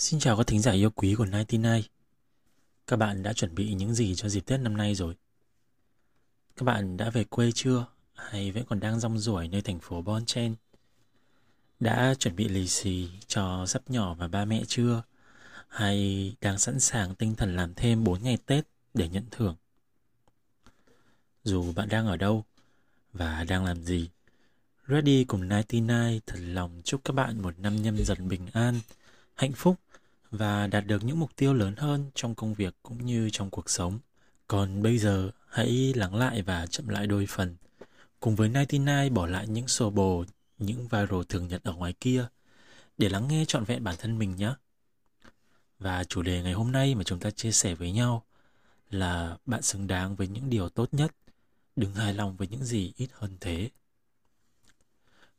Xin chào các thính giả yêu quý của 99 Các bạn đã chuẩn bị những gì cho dịp Tết năm nay rồi? Các bạn đã về quê chưa? Hay vẫn còn đang rong ruổi nơi thành phố Bon Chen? Đã chuẩn bị lì xì cho sắp nhỏ và ba mẹ chưa? Hay đang sẵn sàng tinh thần làm thêm 4 ngày Tết để nhận thưởng? Dù bạn đang ở đâu và đang làm gì, Ready cùng 99 thật lòng chúc các bạn một năm nhâm dần bình an, hạnh phúc và đạt được những mục tiêu lớn hơn trong công việc cũng như trong cuộc sống. Còn bây giờ, hãy lắng lại và chậm lại đôi phần. Cùng với 99 bỏ lại những sổ bồ, những viral thường nhật ở ngoài kia để lắng nghe trọn vẹn bản thân mình nhé. Và chủ đề ngày hôm nay mà chúng ta chia sẻ với nhau là bạn xứng đáng với những điều tốt nhất, đừng hài lòng với những gì ít hơn thế.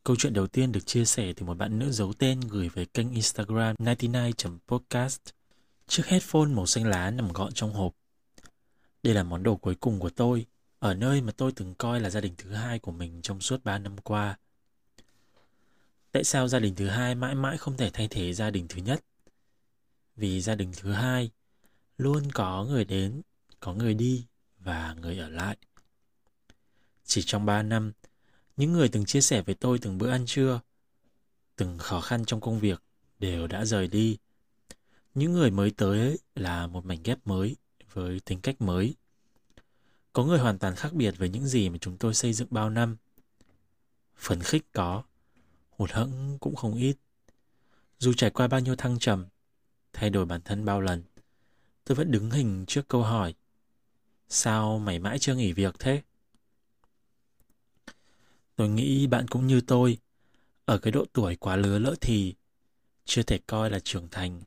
Câu chuyện đầu tiên được chia sẻ từ một bạn nữ giấu tên gửi về kênh Instagram 99.podcast. Chiếc headphone màu xanh lá nằm gọn trong hộp. Đây là món đồ cuối cùng của tôi, ở nơi mà tôi từng coi là gia đình thứ hai của mình trong suốt 3 năm qua. Tại sao gia đình thứ hai mãi mãi không thể thay thế gia đình thứ nhất? Vì gia đình thứ hai luôn có người đến, có người đi và người ở lại. Chỉ trong 3 năm, những người từng chia sẻ với tôi từng bữa ăn trưa, từng khó khăn trong công việc đều đã rời đi. Những người mới tới là một mảnh ghép mới với tính cách mới. Có người hoàn toàn khác biệt với những gì mà chúng tôi xây dựng bao năm. Phấn khích có, hụt hẫng cũng không ít. Dù trải qua bao nhiêu thăng trầm, thay đổi bản thân bao lần, tôi vẫn đứng hình trước câu hỏi Sao mày mãi chưa nghỉ việc thế? Tôi nghĩ bạn cũng như tôi, ở cái độ tuổi quá lứa lỡ thì, chưa thể coi là trưởng thành,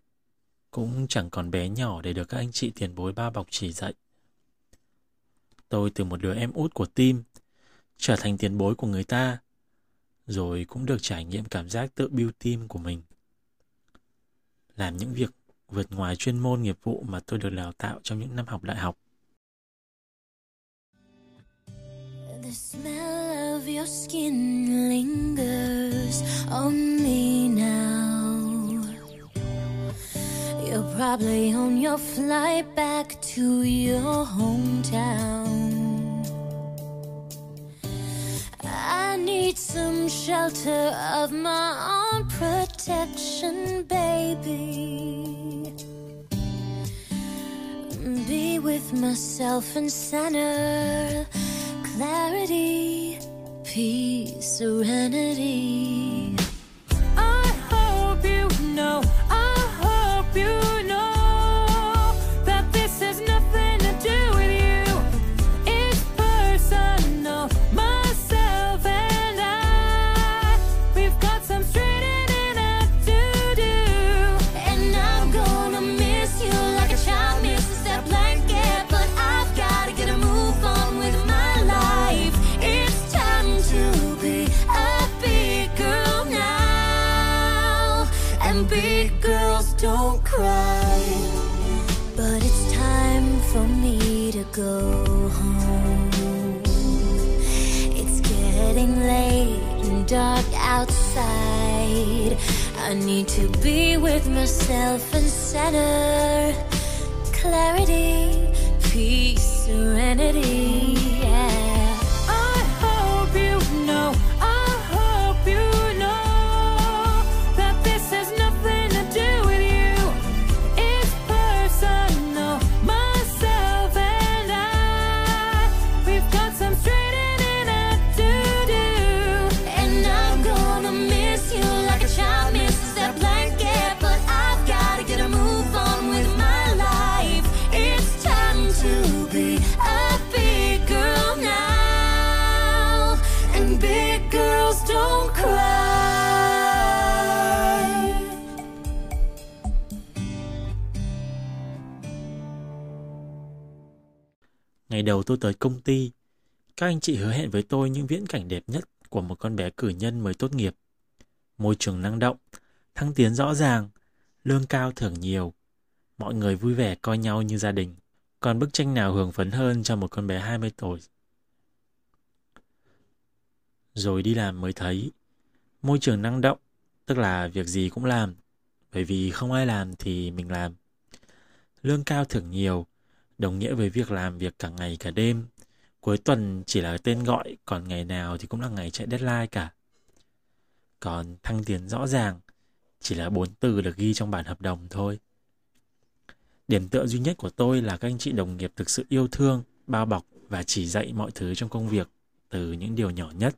cũng chẳng còn bé nhỏ để được các anh chị tiền bối ba bọc chỉ dạy. Tôi từ một đứa em út của tim trở thành tiền bối của người ta, rồi cũng được trải nghiệm cảm giác tự build team của mình. Làm những việc vượt ngoài chuyên môn nghiệp vụ mà tôi được đào tạo trong những năm học đại học. The smell your skin lingers on me now. You're probably on your flight back to your hometown. I need some shelter of my own protection, baby. Be with myself and center clarity, peace, serenity. To be with myself and center clarity, peace, serenity. Đầu tôi tới công ty, các anh chị hứa hẹn với tôi những viễn cảnh đẹp nhất của một con bé cử nhân mới tốt nghiệp. Môi trường năng động, thăng tiến rõ ràng, lương cao thưởng nhiều. Mọi người vui vẻ coi nhau như gia đình. Còn bức tranh nào hưởng phấn hơn cho một con bé 20 tuổi. Rồi đi làm mới thấy, môi trường năng động, tức là việc gì cũng làm, bởi vì không ai làm thì mình làm. Lương cao thưởng nhiều, đồng nghĩa với việc làm việc cả ngày cả đêm. Cuối tuần chỉ là tên gọi, còn ngày nào thì cũng là ngày chạy deadline cả. Còn thăng tiến rõ ràng, chỉ là bốn từ được ghi trong bản hợp đồng thôi. Điểm tựa duy nhất của tôi là các anh chị đồng nghiệp thực sự yêu thương, bao bọc và chỉ dạy mọi thứ trong công việc từ những điều nhỏ nhất.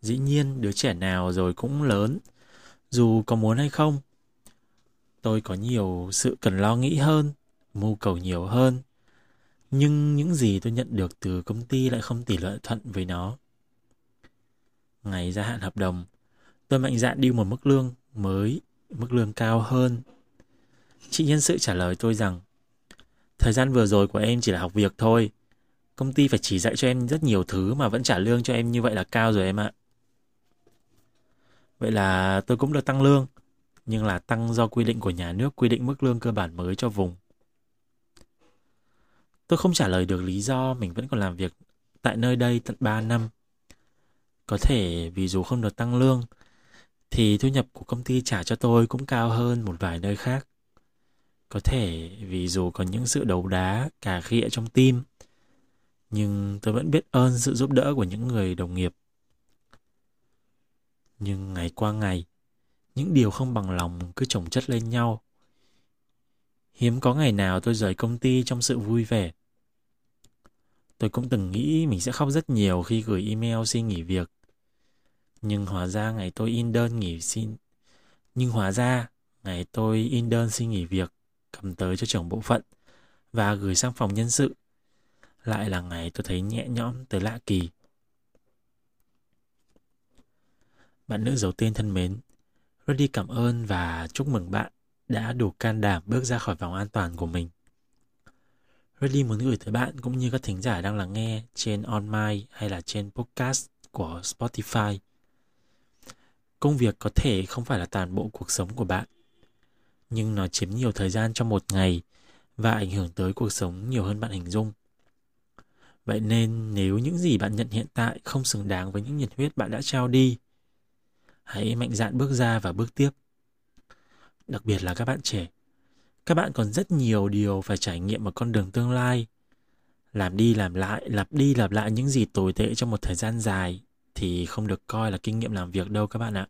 Dĩ nhiên đứa trẻ nào rồi cũng lớn, dù có muốn hay không. Tôi có nhiều sự cần lo nghĩ hơn, mưu cầu nhiều hơn. Nhưng những gì tôi nhận được từ công ty lại không tỷ lệ thuận với nó. Ngày gia hạn hợp đồng, tôi mạnh dạn đi một mức lương mới, mức lương cao hơn. Chị nhân sự trả lời tôi rằng Thời gian vừa rồi của em chỉ là học việc thôi. Công ty phải chỉ dạy cho em rất nhiều thứ mà vẫn trả lương cho em như vậy là cao rồi em ạ. Vậy là tôi cũng được tăng lương, nhưng là tăng do quy định của nhà nước quy định mức lương cơ bản mới cho vùng. Tôi không trả lời được lý do mình vẫn còn làm việc tại nơi đây tận 3 năm. Có thể vì dù không được tăng lương, thì thu nhập của công ty trả cho tôi cũng cao hơn một vài nơi khác. Có thể vì dù có những sự đấu đá, cà khịa trong tim, nhưng tôi vẫn biết ơn sự giúp đỡ của những người đồng nghiệp. Nhưng ngày qua ngày, những điều không bằng lòng cứ chồng chất lên nhau. Hiếm có ngày nào tôi rời công ty trong sự vui vẻ. Tôi cũng từng nghĩ mình sẽ khóc rất nhiều khi gửi email xin nghỉ việc. Nhưng hóa ra ngày tôi in đơn nghỉ xin nhưng hóa ra ngày tôi in đơn xin nghỉ việc cầm tới cho trưởng bộ phận và gửi sang phòng nhân sự. Lại là ngày tôi thấy nhẹ nhõm tới lạ kỳ. Bạn nữ giấu tên thân mến, Rudy cảm ơn và chúc mừng bạn đã đủ can đảm bước ra khỏi vòng an toàn của mình. Rudy muốn gửi tới bạn cũng như các thính giả đang lắng nghe trên On My hay là trên podcast của Spotify. Công việc có thể không phải là toàn bộ cuộc sống của bạn nhưng nó chiếm nhiều thời gian trong một ngày và ảnh hưởng tới cuộc sống nhiều hơn bạn hình dung. Vậy nên nếu những gì bạn nhận hiện tại không xứng đáng với những nhiệt huyết bạn đã trao đi, hãy mạnh dạn bước ra và bước tiếp. Đặc biệt là các bạn trẻ. Các bạn còn rất nhiều điều phải trải nghiệm ở con đường tương lai. Làm đi làm lại, lặp đi lặp lại những gì tồi tệ trong một thời gian dài thì không được coi là kinh nghiệm làm việc đâu các bạn ạ.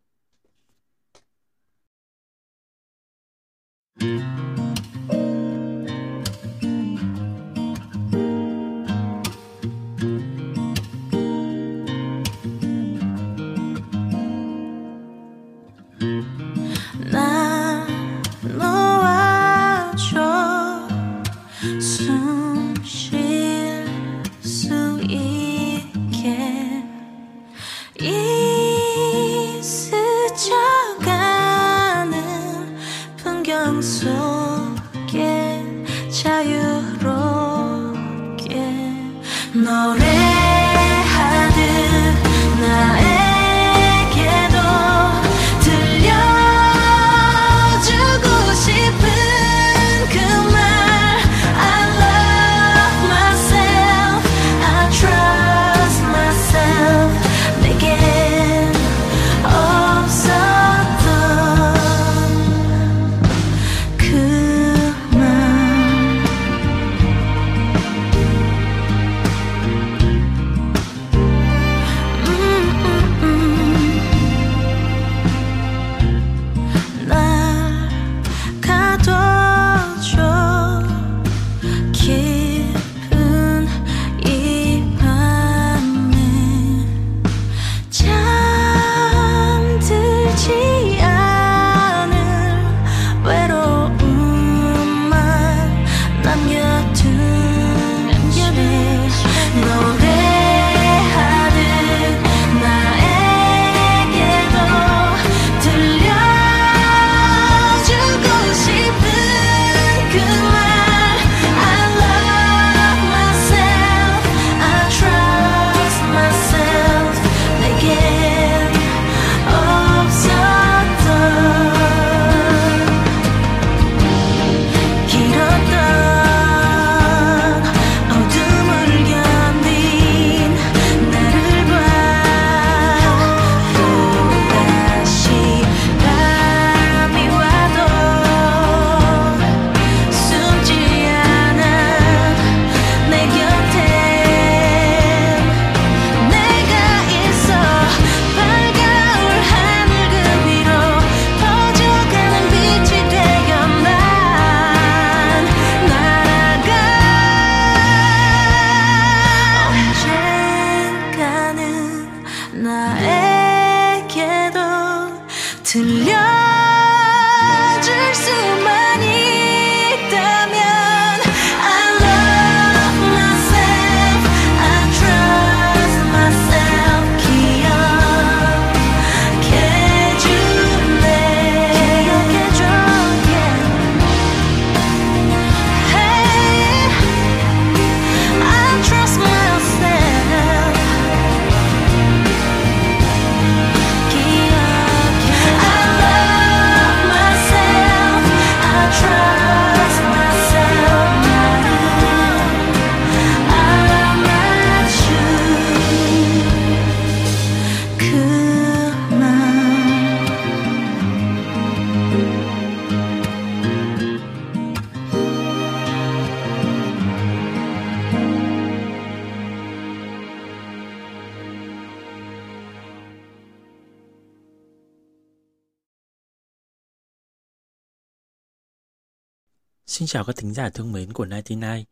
Xin chào các thính giả thương mến của 99.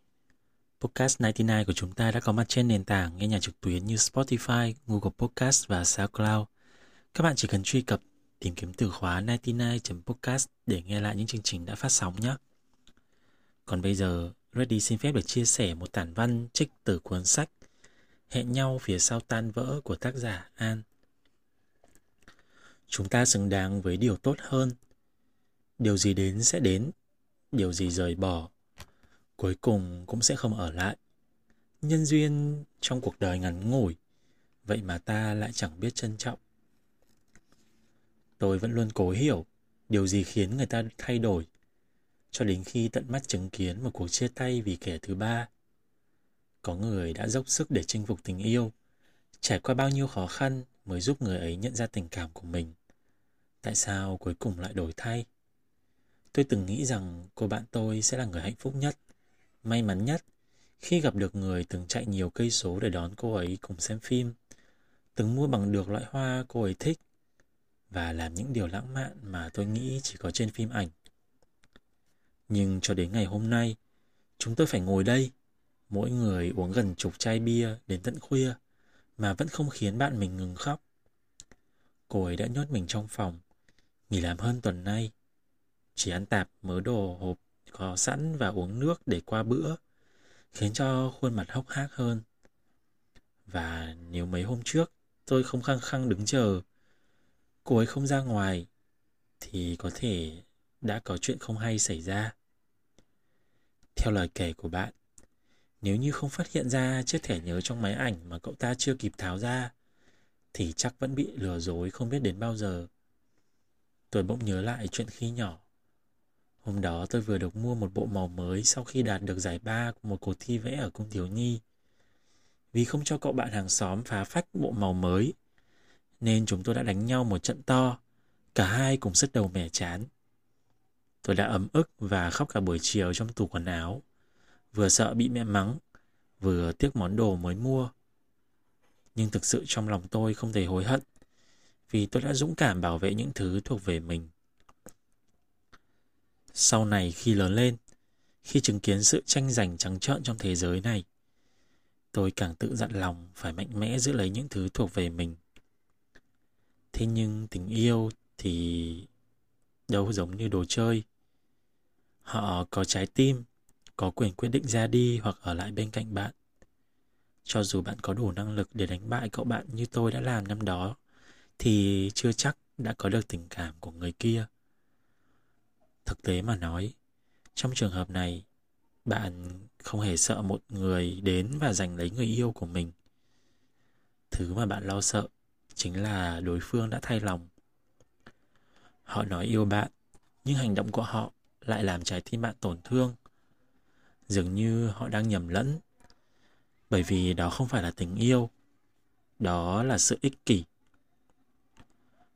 Podcast 99 của chúng ta đã có mặt trên nền tảng nghe nhạc trực tuyến như Spotify, Google Podcast và SoundCloud. Các bạn chỉ cần truy cập, tìm kiếm từ khóa 99.podcast để nghe lại những chương trình đã phát sóng nhé. Còn bây giờ, Reddy xin phép được chia sẻ một tản văn trích từ cuốn sách Hẹn nhau phía sau tan vỡ của tác giả An. Chúng ta xứng đáng với điều tốt hơn. Điều gì đến sẽ đến, điều gì rời bỏ, cuối cùng cũng sẽ không ở lại. Nhân duyên trong cuộc đời ngắn ngủi, vậy mà ta lại chẳng biết trân trọng. Tôi vẫn luôn cố hiểu điều gì khiến người ta thay đổi, cho đến khi tận mắt chứng kiến một cuộc chia tay vì kẻ thứ ba. Có người đã dốc sức để chinh phục tình yêu, trải qua bao nhiêu khó khăn mới giúp người ấy nhận ra tình cảm của mình. Tại sao cuối cùng lại đổi thay? Tôi từng nghĩ rằng cô bạn tôi sẽ là người hạnh phúc nhất, may mắn nhất khi gặp được người từng chạy nhiều cây số để đón cô ấy cùng xem phim, từng mua bằng được loại hoa cô ấy thích và làm những điều lãng mạn mà tôi nghĩ chỉ có trên phim ảnh. Nhưng cho đến ngày hôm nay, chúng tôi phải ngồi đây, mỗi người uống gần chục chai bia đến tận khuya mà vẫn không khiến bạn mình ngừng khóc. Cô ấy đã nhốt mình trong phòng, nghỉ làm hơn tuần nay chỉ ăn tạp mớ đồ hộp có sẵn và uống nước để qua bữa, khiến cho khuôn mặt hốc hác hơn. Và nếu mấy hôm trước tôi không khăng khăng đứng chờ, cô ấy không ra ngoài, thì có thể đã có chuyện không hay xảy ra. Theo lời kể của bạn, nếu như không phát hiện ra chiếc thẻ nhớ trong máy ảnh mà cậu ta chưa kịp tháo ra, thì chắc vẫn bị lừa dối không biết đến bao giờ. Tôi bỗng nhớ lại chuyện khi nhỏ. Hôm đó tôi vừa được mua một bộ màu mới sau khi đạt được giải ba của một cuộc thi vẽ ở cung thiếu nhi. Vì không cho cậu bạn hàng xóm phá phách bộ màu mới, nên chúng tôi đã đánh nhau một trận to, cả hai cùng sức đầu mẻ chán. Tôi đã ấm ức và khóc cả buổi chiều trong tủ quần áo, vừa sợ bị mẹ mắng, vừa tiếc món đồ mới mua. Nhưng thực sự trong lòng tôi không thể hối hận, vì tôi đã dũng cảm bảo vệ những thứ thuộc về mình. Sau này khi lớn lên, khi chứng kiến sự tranh giành trắng trợn trong thế giới này, tôi càng tự dặn lòng phải mạnh mẽ giữ lấy những thứ thuộc về mình. Thế nhưng tình yêu thì đâu giống như đồ chơi. Họ có trái tim, có quyền quyết định ra đi hoặc ở lại bên cạnh bạn. Cho dù bạn có đủ năng lực để đánh bại cậu bạn như tôi đã làm năm đó, thì chưa chắc đã có được tình cảm của người kia. Thực tế mà nói, trong trường hợp này, bạn không hề sợ một người đến và giành lấy người yêu của mình. Thứ mà bạn lo sợ chính là đối phương đã thay lòng. Họ nói yêu bạn, nhưng hành động của họ lại làm trái tim bạn tổn thương. Dường như họ đang nhầm lẫn. Bởi vì đó không phải là tình yêu, đó là sự ích kỷ.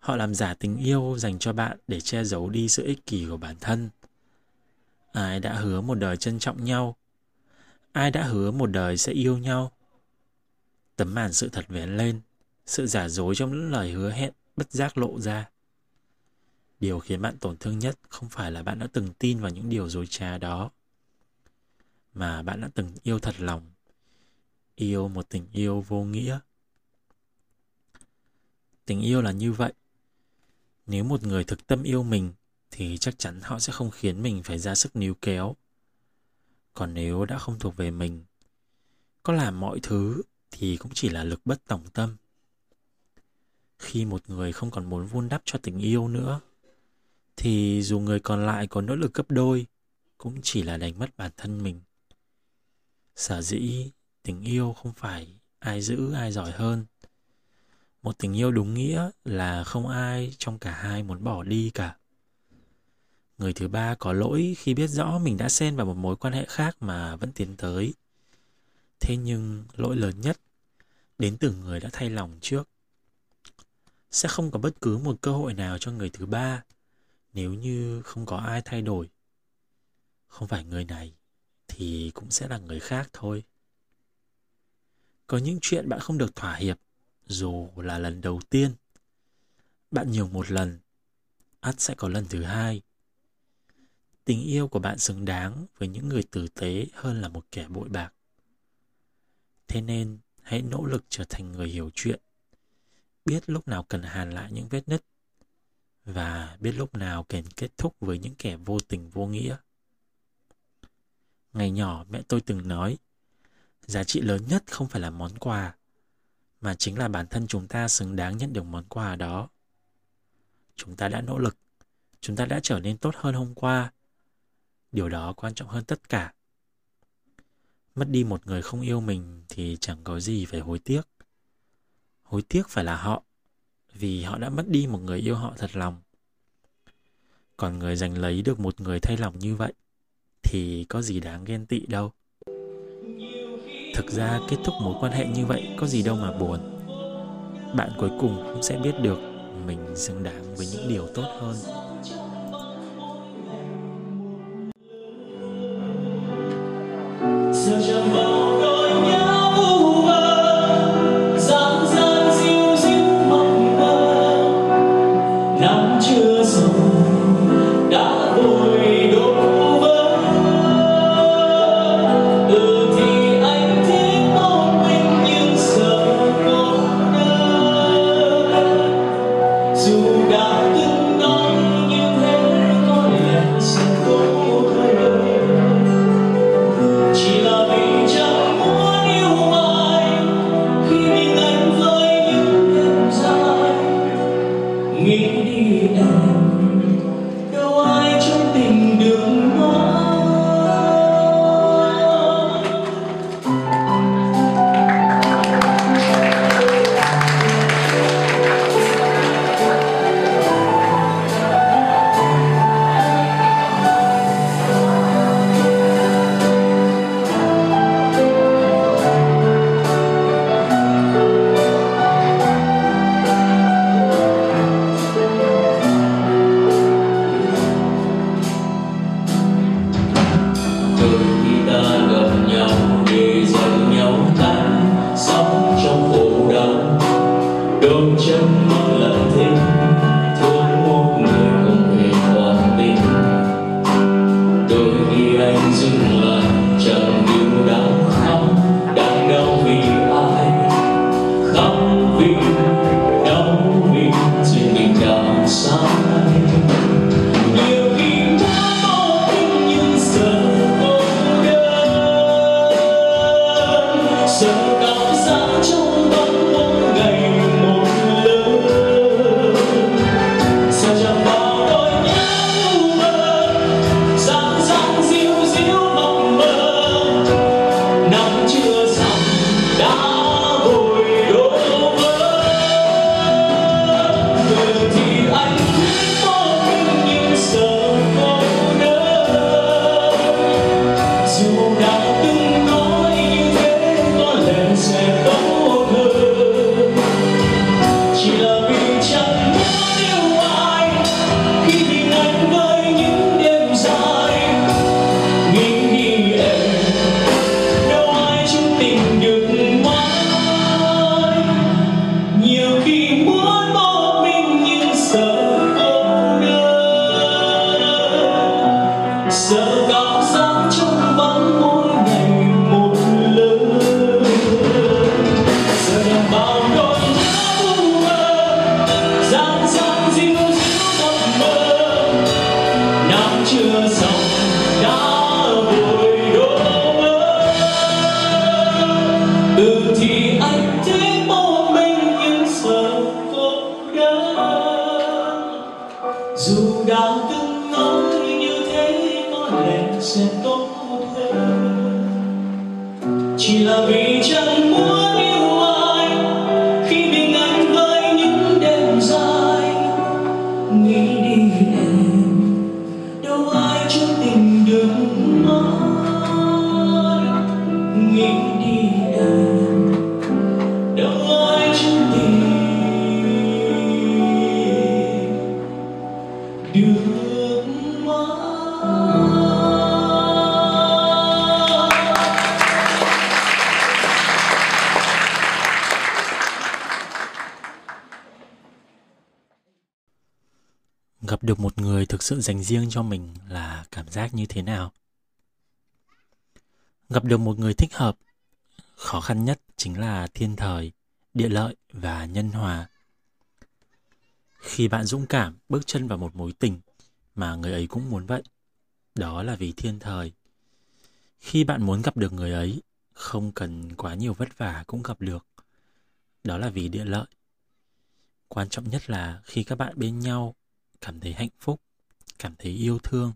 Họ làm giả tình yêu dành cho bạn để che giấu đi sự ích kỷ của bản thân. Ai đã hứa một đời trân trọng nhau? Ai đã hứa một đời sẽ yêu nhau? Tấm màn sự thật vén lên, sự giả dối trong những lời hứa hẹn bất giác lộ ra. Điều khiến bạn tổn thương nhất không phải là bạn đã từng tin vào những điều dối trá đó, mà bạn đã từng yêu thật lòng, yêu một tình yêu vô nghĩa. Tình yêu là như vậy, nếu một người thực tâm yêu mình thì chắc chắn họ sẽ không khiến mình phải ra sức níu kéo. Còn nếu đã không thuộc về mình, có làm mọi thứ thì cũng chỉ là lực bất tòng tâm. Khi một người không còn muốn vun đắp cho tình yêu nữa, thì dù người còn lại có nỗ lực gấp đôi, cũng chỉ là đánh mất bản thân mình. Sở dĩ tình yêu không phải ai giữ ai giỏi hơn. Một tình yêu đúng nghĩa là không ai trong cả hai muốn bỏ đi cả. Người thứ ba có lỗi khi biết rõ mình đã xen vào một mối quan hệ khác mà vẫn tiến tới. Thế nhưng lỗi lớn nhất, đến từ người đã thay lòng trước. Sẽ không có bất cứ một cơ hội nào cho người thứ ba nếu như không có ai thay đổi. Không phải người này thì cũng sẽ là người khác thôi. Có những chuyện bạn không được thỏa hiệp dù là lần đầu tiên. Bạn nhiều một lần, ắt sẽ có lần thứ hai. Tình yêu của bạn xứng đáng với những người tử tế hơn là một kẻ bội bạc. Thế nên, hãy nỗ lực trở thành người hiểu chuyện, biết lúc nào cần hàn lại những vết nứt và biết lúc nào cần kết thúc với những kẻ vô tình vô nghĩa. Ngày nhỏ mẹ tôi từng nói, giá trị lớn nhất không phải là món quà, mà chính là bản thân chúng ta xứng đáng nhận được món quà đó. Chúng ta đã nỗ lực, chúng ta đã trở nên tốt hơn hôm qua. Điều đó quan trọng hơn tất cả. Mất đi một người không yêu mình thì chẳng có gì phải hối tiếc. Hối tiếc phải là họ, vì họ đã mất đi một người yêu họ thật lòng. Còn người giành lấy được một người thay lòng như vậy thì có gì đáng ghen tị đâu. Thực ra kết thúc mối quan hệ như vậy có gì đâu mà buồn. Bạn cuối cùng cũng sẽ biết được mình xứng đáng với những điều tốt hơn. Such a sợ lần thêm sự dành riêng cho mình là cảm giác như thế nào? Gặp được một người thích hợp, khó khăn nhất chính là thiên thời, địa lợi và nhân hòa. Khi bạn dũng cảm bước chân vào một mối tình mà người ấy cũng muốn vậy, đó là vì thiên thời. Khi bạn muốn gặp được người ấy, không cần quá nhiều vất vả cũng gặp được. Đó là vì địa lợi. Quan trọng nhất là khi các bạn bên nhau cảm thấy hạnh phúc cảm thấy yêu thương.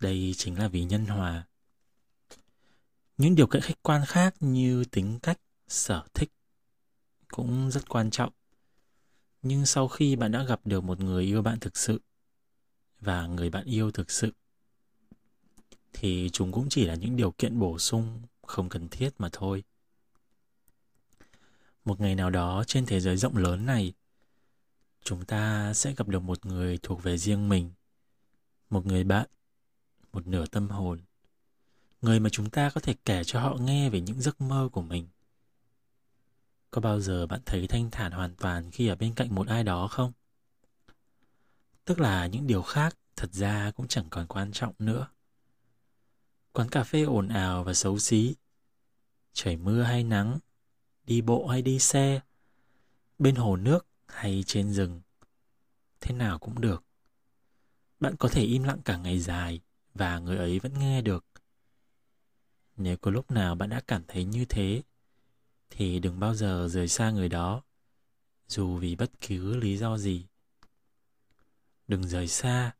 Đây chính là vì nhân hòa. Những điều kiện khách quan khác như tính cách, sở thích cũng rất quan trọng. Nhưng sau khi bạn đã gặp được một người yêu bạn thực sự và người bạn yêu thực sự, thì chúng cũng chỉ là những điều kiện bổ sung không cần thiết mà thôi. Một ngày nào đó trên thế giới rộng lớn này, chúng ta sẽ gặp được một người thuộc về riêng mình một người bạn, một nửa tâm hồn, người mà chúng ta có thể kể cho họ nghe về những giấc mơ của mình. Có bao giờ bạn thấy thanh thản hoàn toàn khi ở bên cạnh một ai đó không? Tức là những điều khác thật ra cũng chẳng còn quan trọng nữa. Quán cà phê ồn ào và xấu xí, trời mưa hay nắng, đi bộ hay đi xe, bên hồ nước hay trên rừng, thế nào cũng được bạn có thể im lặng cả ngày dài và người ấy vẫn nghe được. Nếu có lúc nào bạn đã cảm thấy như thế, thì đừng bao giờ rời xa người đó, dù vì bất cứ lý do gì. Đừng rời xa,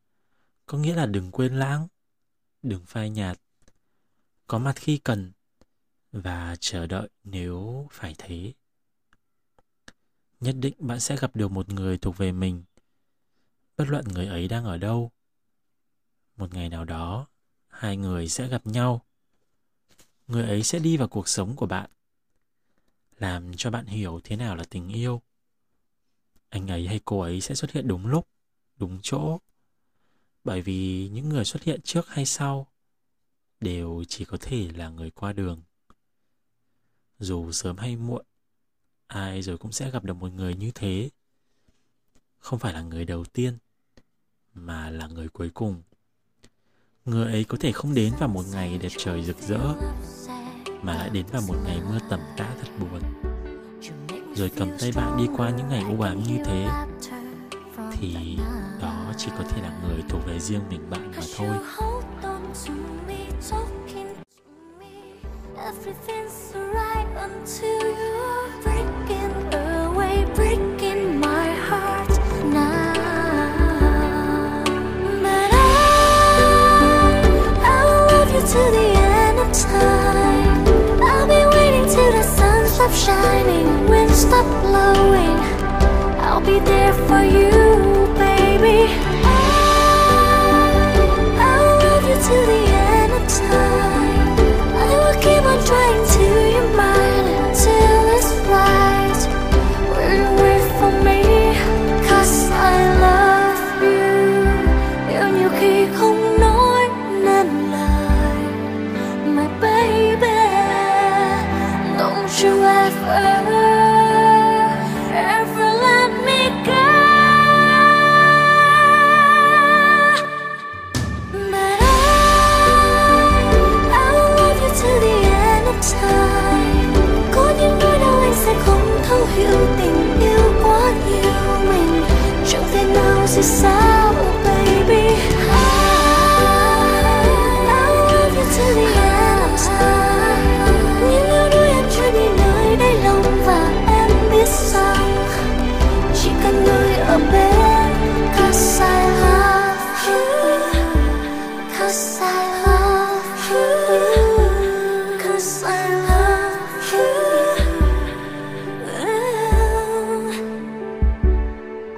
có nghĩa là đừng quên lãng, đừng phai nhạt. Có mặt khi cần và chờ đợi nếu phải thế. Nhất định bạn sẽ gặp được một người thuộc về mình bất luận người ấy đang ở đâu, một ngày nào đó, hai người sẽ gặp nhau. Người ấy sẽ đi vào cuộc sống của bạn, làm cho bạn hiểu thế nào là tình yêu. Anh ấy hay cô ấy sẽ xuất hiện đúng lúc, đúng chỗ. Bởi vì những người xuất hiện trước hay sau đều chỉ có thể là người qua đường. Dù sớm hay muộn, ai rồi cũng sẽ gặp được một người như thế. Không phải là người đầu tiên mà là người cuối cùng. Người ấy có thể không đến vào một ngày đẹp trời rực rỡ mà lại đến vào một ngày mưa tầm tã thật buồn. Rồi cầm tay bạn đi qua những ngày u ám như thế thì đó chỉ có thể là người thuộc về riêng mình bạn mà thôi. Everything's alright until you're breaking away, breaking to the end of time. I'll be waiting till the sun stops shining, wind stop blowing. I'll be there for you, baby. I, I'll love you to the end of time.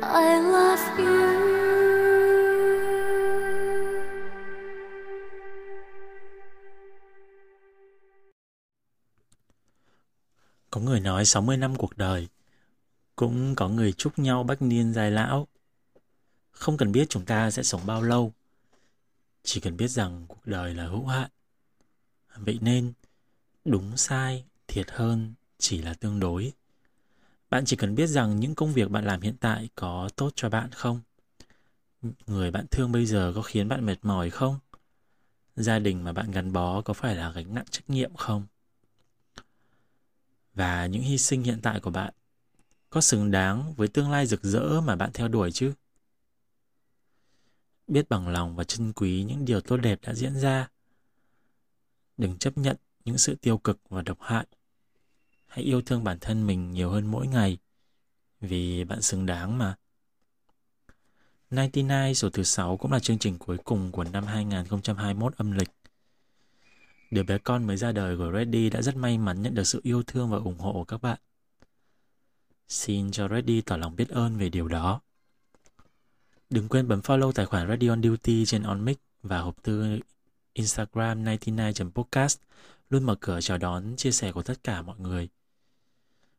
Có người nói 60 năm cuộc đời, cũng có người chúc nhau bách niên dài lão. Không cần biết chúng ta sẽ sống bao lâu, chỉ cần biết rằng cuộc đời là hữu hạn. Vậy nên, đúng sai, thiệt hơn chỉ là tương đối. Bạn chỉ cần biết rằng những công việc bạn làm hiện tại có tốt cho bạn không? Người bạn thương bây giờ có khiến bạn mệt mỏi không? Gia đình mà bạn gắn bó có phải là gánh nặng trách nhiệm không? Và những hy sinh hiện tại của bạn có xứng đáng với tương lai rực rỡ mà bạn theo đuổi chứ? Biết bằng lòng và trân quý những điều tốt đẹp đã diễn ra. Đừng chấp nhận những sự tiêu cực và độc hại. Hãy yêu thương bản thân mình nhiều hơn mỗi ngày, vì bạn xứng đáng mà. 99 số thứ 6 cũng là chương trình cuối cùng của năm 2021 âm lịch. Đứa bé con mới ra đời của Reddy đã rất may mắn nhận được sự yêu thương và ủng hộ của các bạn. Xin cho Reddy tỏ lòng biết ơn về điều đó. Đừng quên bấm follow tài khoản Radio on Duty trên OnMic và hộp thư Instagram 99.podcast luôn mở cửa chào đón, chia sẻ của tất cả mọi người.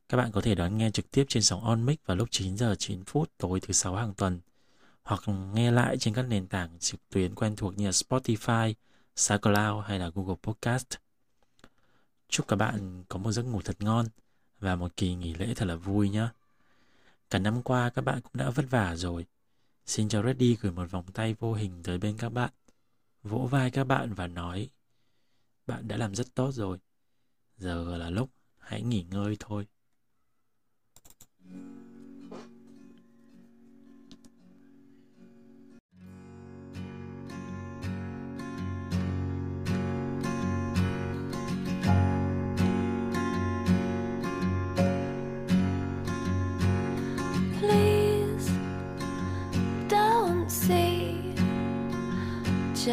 Các bạn có thể đón nghe trực tiếp trên sóng OnMic vào lúc 9 giờ 9 phút tối thứ sáu hàng tuần hoặc nghe lại trên các nền tảng trực tuyến quen thuộc như Spotify, SoundCloud hay là Google Podcast. Chúc các bạn có một giấc ngủ thật ngon và một kỳ nghỉ lễ thật là vui nhé. Cả năm qua các bạn cũng đã vất vả rồi. Xin cho Reddy gửi một vòng tay vô hình tới bên các bạn, vỗ vai các bạn và nói bạn đã làm rất tốt rồi. Giờ là lúc hãy nghỉ ngơi thôi.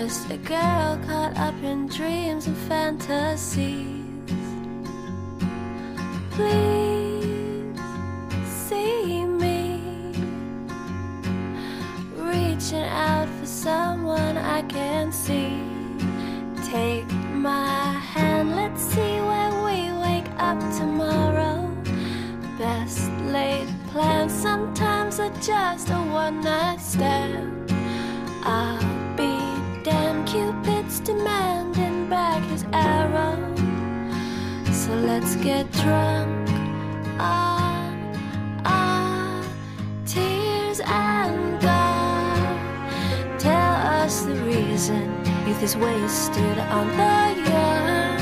Just a girl caught up in dreams and fantasies. Please tears and go. Tell us the reason youth is wasted on the young.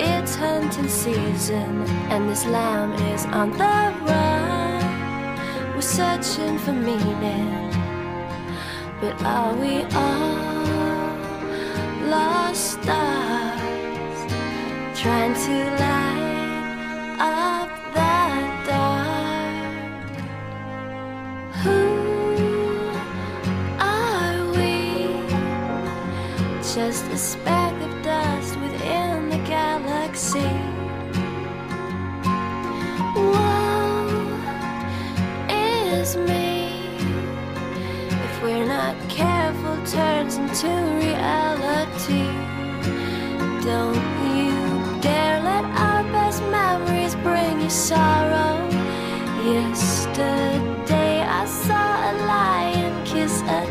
It's hunting season, and this lamb is on the run. We're searching for meaning, but are we all? lost stars trying to light Just a speck of dust within the galaxy. Woe is me if we're not careful, turns into reality. Don't you dare let our best memories bring you sorrow. Yesterday I saw a lion kiss a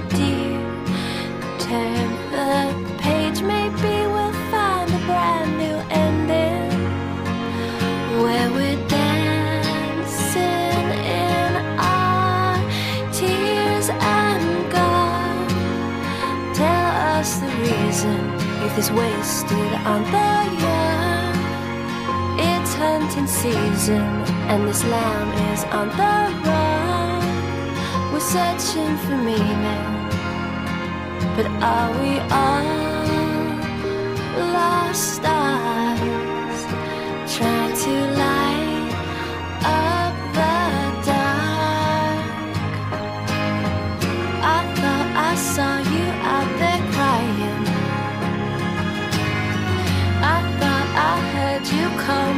youth is wasted on the young. It's hunting season, and this lamb is on the run. We're searching for meaning, but are we all lost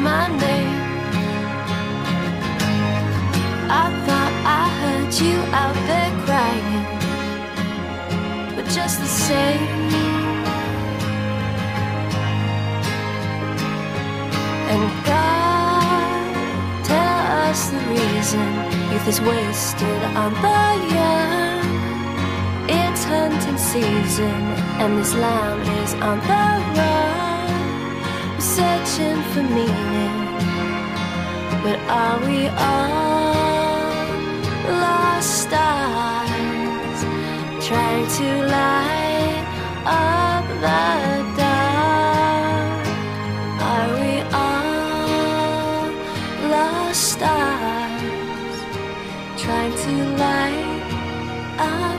my name. I thought I heard you out there crying. But just the same. And God What's the reason youth is wasted on the young? It's hunting season, and this lamb is on the run. Searching for meaning, but are we all lost stars trying to light up the dark? Are we all lost stars trying to light up